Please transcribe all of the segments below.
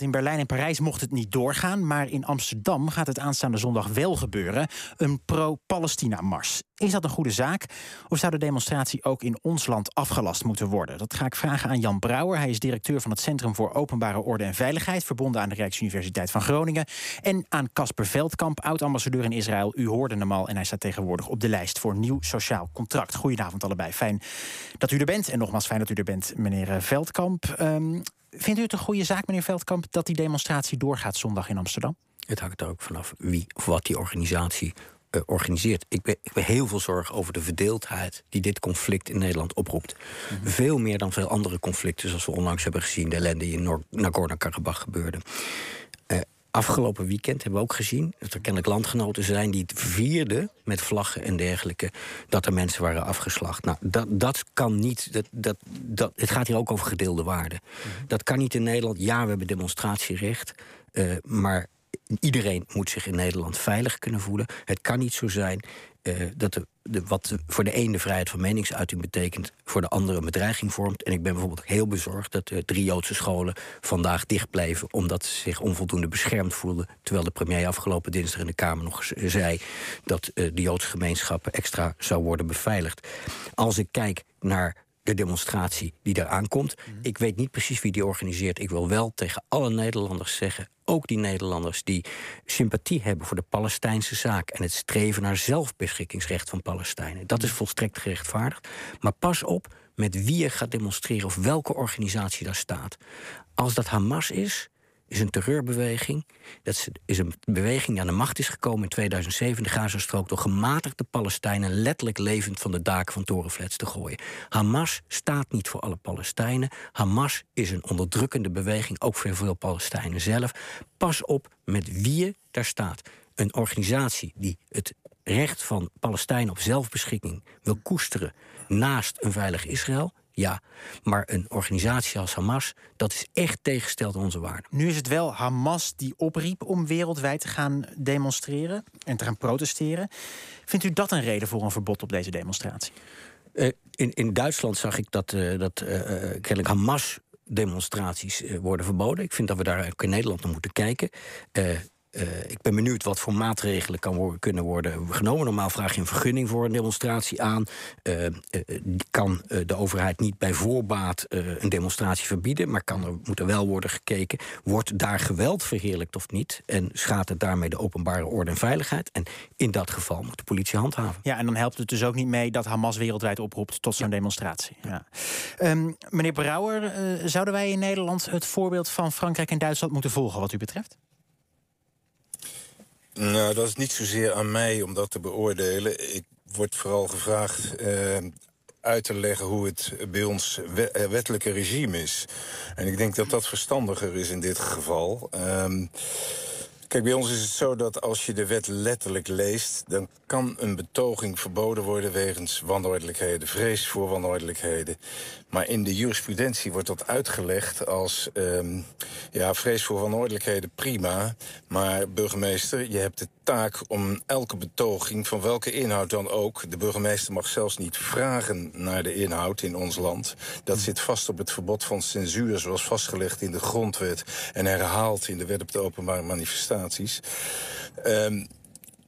In Berlijn en Parijs mocht het niet doorgaan, maar in Amsterdam gaat het aanstaande zondag wel gebeuren. Een pro-Palestina-mars. Is dat een goede zaak? Of zou de demonstratie ook in ons land afgelast moeten worden? Dat ga ik vragen aan Jan Brouwer. Hij is directeur van het Centrum voor Openbare Orde en Veiligheid, verbonden aan de Rijksuniversiteit van Groningen. En aan Casper Veldkamp, oud-ambassadeur in Israël. U hoorde hem al en hij staat tegenwoordig op de lijst voor nieuw sociaal contract. Goedenavond allebei. Fijn dat u er bent. En nogmaals, fijn dat u er bent, meneer Veldkamp. Um, Vindt u het een goede zaak, meneer Veldkamp, dat die demonstratie doorgaat zondag in Amsterdam? Het hangt er ook vanaf wie of wat die organisatie uh, organiseert. Ik ben, ik ben heel veel zorgen over de verdeeldheid die dit conflict in Nederland oproept. Mhm. Veel meer dan veel andere conflicten, zoals we onlangs hebben gezien, de ellende die in Nagorno-Karabakh gebeurde. Afgelopen weekend hebben we ook gezien dat er kennelijk landgenoten zijn die het vierden met vlaggen en dergelijke dat er mensen waren afgeslacht. Nou, dat, dat kan niet. Dat, dat, dat, het gaat hier ook over gedeelde waarden. Mhm. Dat kan niet in Nederland. Ja, we hebben demonstratierecht. Uh, maar iedereen moet zich in Nederland veilig kunnen voelen. Het kan niet zo zijn uh, dat de, de, wat voor de ene de vrijheid van meningsuiting betekent, voor de andere een bedreiging vormt. En ik ben bijvoorbeeld heel bezorgd dat uh, drie Joodse scholen vandaag dicht blijven omdat ze zich onvoldoende beschermd voelden. Terwijl de premier afgelopen dinsdag in de Kamer nog zei dat uh, de Joodse gemeenschappen extra zou worden beveiligd. Als ik kijk naar de demonstratie die eraan komt. Mhm. Ik weet niet precies wie die organiseert. Ik wil wel tegen alle Nederlanders zeggen, ook die Nederlanders die sympathie hebben voor de Palestijnse zaak en het streven naar zelfbeschikkingsrecht van Palestijnen. Dat is mhm. volstrekt gerechtvaardigd. Maar pas op met wie je gaat demonstreren of welke organisatie daar staat. Als dat Hamas is, is een terreurbeweging. Dat is een beweging die aan de macht is gekomen in 2007 de Gazastrook door gematigde Palestijnen letterlijk levend van de daken van torenflats te gooien. Hamas staat niet voor alle Palestijnen. Hamas is een onderdrukkende beweging, ook voor veel Palestijnen zelf. Pas op met wie je daar staat. Een organisatie die het recht van Palestijnen op zelfbeschikking wil koesteren naast een veilig Israël ja. Maar een organisatie als Hamas, dat is echt tegengesteld aan onze waarden. Nu is het wel Hamas die opriep om wereldwijd te gaan demonstreren en te gaan protesteren. Vindt u dat een reden voor een verbod op deze demonstratie? Uh, in, in Duitsland zag ik dat, uh, dat uh, kennelijk Hamas demonstraties worden verboden. Ik vind dat we daar ook in Nederland naar moeten kijken. Uh, ik ben benieuwd wat voor maatregelen kan worden, kunnen worden genomen. Normaal vraag je een vergunning voor een demonstratie aan. Uh, uh, kan de overheid niet bij voorbaat een demonstratie verbieden, maar kan er, moet er wel worden gekeken. Wordt daar geweld verheerlijkt of niet? En schaadt het daarmee de openbare orde en veiligheid? En in dat geval moet de politie handhaven. Ja, en dan helpt het dus ook niet mee dat Hamas wereldwijd oproept tot zo'n demonstratie. Ja. Um, meneer Brouwer, zouden wij in Nederland het voorbeeld van Frankrijk en Duitsland moeten volgen, wat u betreft? Nou, dat is niet zozeer aan mij om dat te beoordelen. Ik word vooral gevraagd uh, uit te leggen hoe het bij ons eh, wettelijke regime is. En ik denk dat dat verstandiger is in dit geval. Uh, Kijk, bij ons is het zo dat als je de wet letterlijk leest... dan kan een betoging verboden worden wegens wanordelijkheden... vrees voor wanordelijkheden. Maar in de jurisprudentie wordt dat uitgelegd als... Um, ja, vrees voor wanordelijkheden, prima. Maar burgemeester, je hebt de taak om elke betoging... van welke inhoud dan ook... de burgemeester mag zelfs niet vragen naar de inhoud in ons land. Dat zit vast op het verbod van censuur... zoals vastgelegd in de grondwet... en herhaald in de wet op de openbare manifestatie. Um,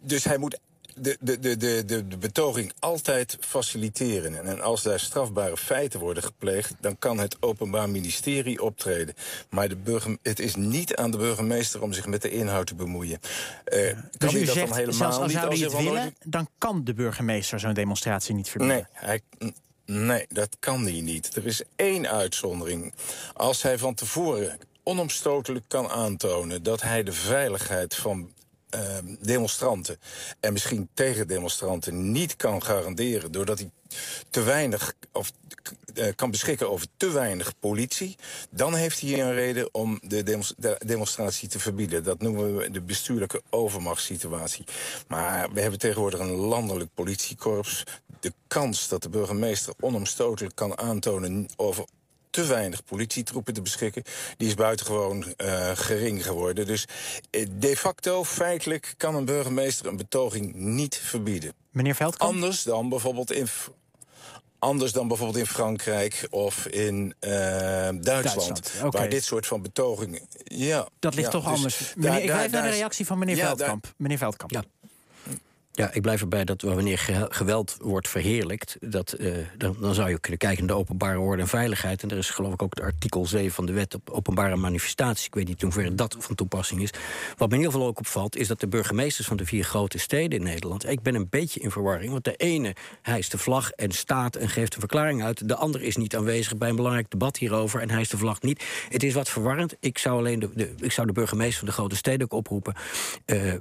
dus hij moet de, de, de, de, de betoging altijd faciliteren. En als daar strafbare feiten worden gepleegd... dan kan het Openbaar Ministerie optreden. Maar de burger, het is niet aan de burgemeester om zich met de inhoud te bemoeien. Uh, kan dus u dat zegt, dan helemaal zelfs al zou hij het willen... dan kan de burgemeester zo'n demonstratie niet verbieden? Nee, hij, nee, dat kan hij niet. Er is één uitzondering. Als hij van tevoren onomstotelijk kan aantonen dat hij de veiligheid van uh, demonstranten en misschien tegendemonstranten niet kan garanderen doordat hij te weinig of uh, kan beschikken over te weinig politie, dan heeft hij een reden om de, de, demonstratie te verbieden. Dat noemen we de bestuurlijke overmachtssituatie. Maar we hebben tegenwoordig een landelijk politiekorps. De kans dat de burgemeester onomstotelijk kan aantonen over te weinig politietroepen te beschikken. Die is buitengewoon uh, gering geworden. Dus eh, de facto, feitelijk, kan een burgemeester een betoging niet verbieden. Meneer Veldkamp? Anders dan bijvoorbeeld in Anders dan bijvoorbeeld in Frankrijk of in uh, Duitsland. Duitsland Waar dit soort van betogingen. Ja, dat ligt toch dus anders. Meneer, ik blijf naar de reactie van meneer Veldkamp. Meneer Veldkamp. Ja. Ja, ik blijf erbij dat wanneer geweld wordt verheerlijkt, dat, uh, dan, zou je kunnen kijken naar de openbare orde en veiligheid. En er is geloof ik ook de artikel 7 van de wet op openbare manifestatie. Ik weet niet hoe ver dat van toepassing is. Wat me in ieder geval ook opvalt, is dat de burgemeesters van de vier grote steden in Nederland. Ik ben een beetje in verwarring. Want de ene hijst de vlag en staat en geeft een verklaring uit. De ander is niet aanwezig bij een belangrijk debat hierover en hijst de vlag niet. Het is wat verwarrend. Ik zou alleen de, ik zou de burgemeester van de grote steden ook oproepen. Uh,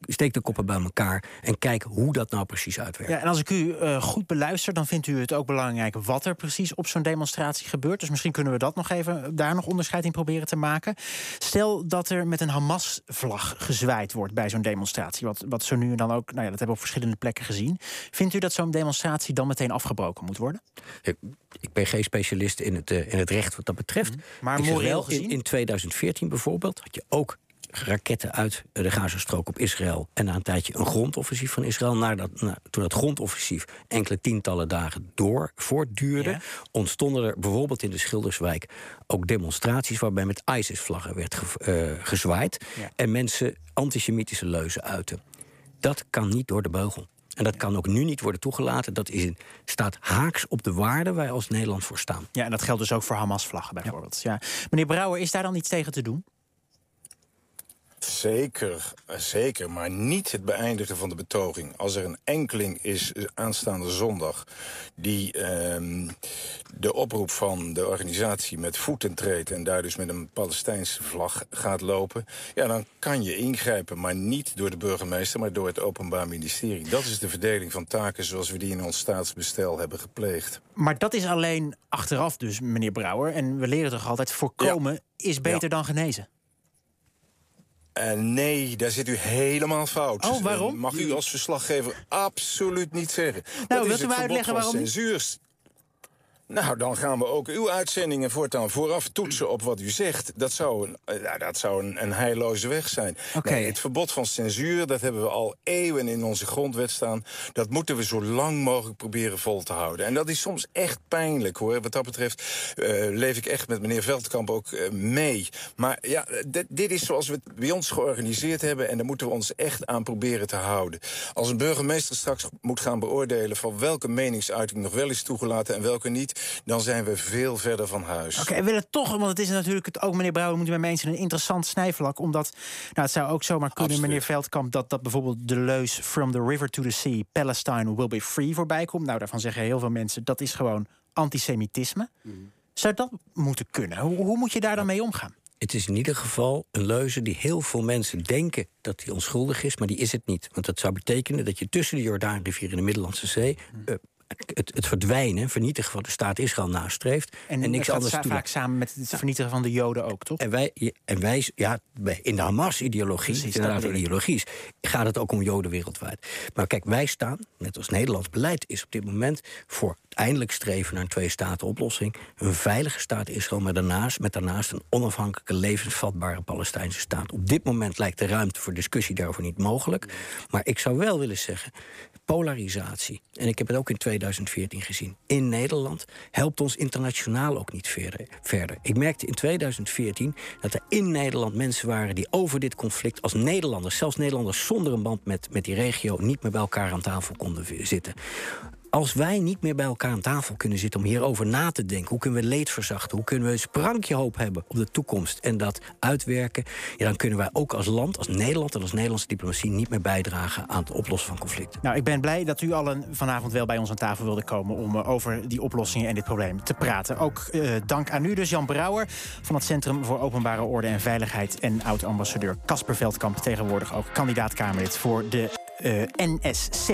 steek de koppen bij elkaar en kijk hoe dat nou precies uitwerkt. Ja, en als ik u uh, goed beluister, dan vindt u het ook belangrijk wat er precies op zo'n demonstratie gebeurt. Dus misschien kunnen we dat nog even daar nog onderscheid in proberen te maken. Stel dat er met een Hamas-vlag gezwaaid wordt bij zo'n demonstratie, wat, wat zo nu en dan ook, nou ja, dat hebben we op verschillende plekken gezien. Vindt u dat zo'n demonstratie dan meteen afgebroken moet worden? Ik, ik ben geen specialist in het, uh, in het recht wat dat betreft. Maar moreel gezien? In, in 2014 bijvoorbeeld had je ook raketten uit de Gazastrook op Israël. En na een tijdje een grondoffensief van Israël. Nadat, na, toen dat grondoffensief enkele tientallen dagen door voortduurde, ontstonden er bijvoorbeeld in de Schilderswijk ook demonstraties waarbij met ISIS-vlaggen werd ge, uh, gezwaaid. En mensen antisemitische leuzen uiten. Dat kan niet door de beugel. En dat kan ook nu niet worden toegelaten. Dat is, staat haaks op de waarden waar wij als Nederland voor staan. Ja, en dat geldt dus ook voor Hamas-vlaggen bijvoorbeeld. Ja. Meneer Brouwer, is daar dan iets tegen te doen? Zeker, zeker, maar niet het beëindigen van de betoging. Als er een enkeling is eh, aanstaande zondag die uh, de oproep van de organisatie met voeten treedt en daar dus met een Palestijnse vlag gaat lopen, ja, dan kan je ingrijpen, maar niet door de burgemeester, maar door het Openbaar Ministerie. Dat is de verdeling van taken zoals we die in ons staatsbestel hebben gepleegd. Maar dat is alleen achteraf dus, meneer Brouwer. En we leren toch altijd, voorkomen is beter dan genezen. Uh, nee, daar zit u helemaal fout. Oh, waarom? mag u als verslaggever absoluut niet zeggen. Nou, wilt u mij uitleggen waarom? Censuur nou, dan gaan we ook uw uitzendingen voortaan vooraf toetsen op wat u zegt. Dat zou een, uh, dat zou een, een heilloze weg zijn. Okay. Nee, het verbod van censuur, dat hebben we al eeuwen in onze grondwet staan. Dat moeten we zo lang mogelijk proberen vol te houden. En dat is soms echt pijnlijk, hoor. Wat dat betreft uh, leef ik echt met meneer Veldkamp ook uh, mee. Maar ja, dit is zoals we het bij ons georganiseerd hebben... en daar moeten we ons echt aan proberen te houden. Als een burgemeester straks moet gaan beoordelen... van welke meningsuiting nog wel is toegelaten en welke niet dan zijn we veel verder van huis. Oké, okay, we willen toch, want het is natuurlijk het, ook, meneer Brouwer, moet u met mensen een interessant snijvlak. Omdat, nou, het zou ook zomaar kunnen, Absoluut. meneer Veldkamp, dat, dat bijvoorbeeld de leus From the River to the Sea, Palestine will be free voorbij komt. Nou, daarvan zeggen heel veel mensen dat is gewoon antisemitisme. Mm. Zou dat moeten kunnen? Hoe, hoe moet je daar dan mee omgaan? Het is in ieder geval een leuze die heel veel mensen denken dat die onschuldig is, maar die is het niet. Want dat zou betekenen dat je tussen de Jordaanrivier en de Middellandse Zee uh, het, het, verdwijnen, vernietigen van de staat Israël nastreeft. En, en niks anders doen. vaak samen met het vernietigen van de Joden ook, toch? En wij, en wij ja, in de Hamas-ideologie, ideologie, gaat het ook om Joden wereldwijd. Maar kijk, wij staan, net als Nederlands beleid is op dit moment, voor eindelijk streven naar een twee-staten-oplossing. Een veilige staat Israël, maar daarnaast, met daarnaast een onafhankelijke, levensvatbare Palestijnse staat. Op dit moment lijkt de ruimte voor discussie daarover niet mogelijk. Maar ik zou wel willen zeggen, polarisatie, en ik heb het ook in 2014 gezien, in Nederland helpt ons internationaal ook niet verder. Ik merkte in 2014 dat er in Nederland mensen waren die over dit conflict als Nederlanders, zelfs Nederlanders zonder een band met, met die regio, niet meer bij elkaar aan tafel konden zitten als wij niet meer bij elkaar aan tafel kunnen zitten om hierover na te denken, hoe kunnen we leed verzachten, hoe kunnen we een sprankje hoop hebben op de toekomst en dat uitwerken, ja, dan kunnen wij ook als land, als Nederland en als Nederlandse diplomatie niet meer bijdragen aan het oplossen van conflicten. Nou, ik ben blij dat u allen vanavond wel bij ons aan tafel wilde komen om uh, over die oplossingen en dit probleem te praten. Ook uh, dank aan u dus, Jan Brouwer van het Centrum voor Openbare Orde en Veiligheid en oud-ambassadeur Casper Veldkamp, tegenwoordig ook kandidaat Kamerlid voor de uh, NSC.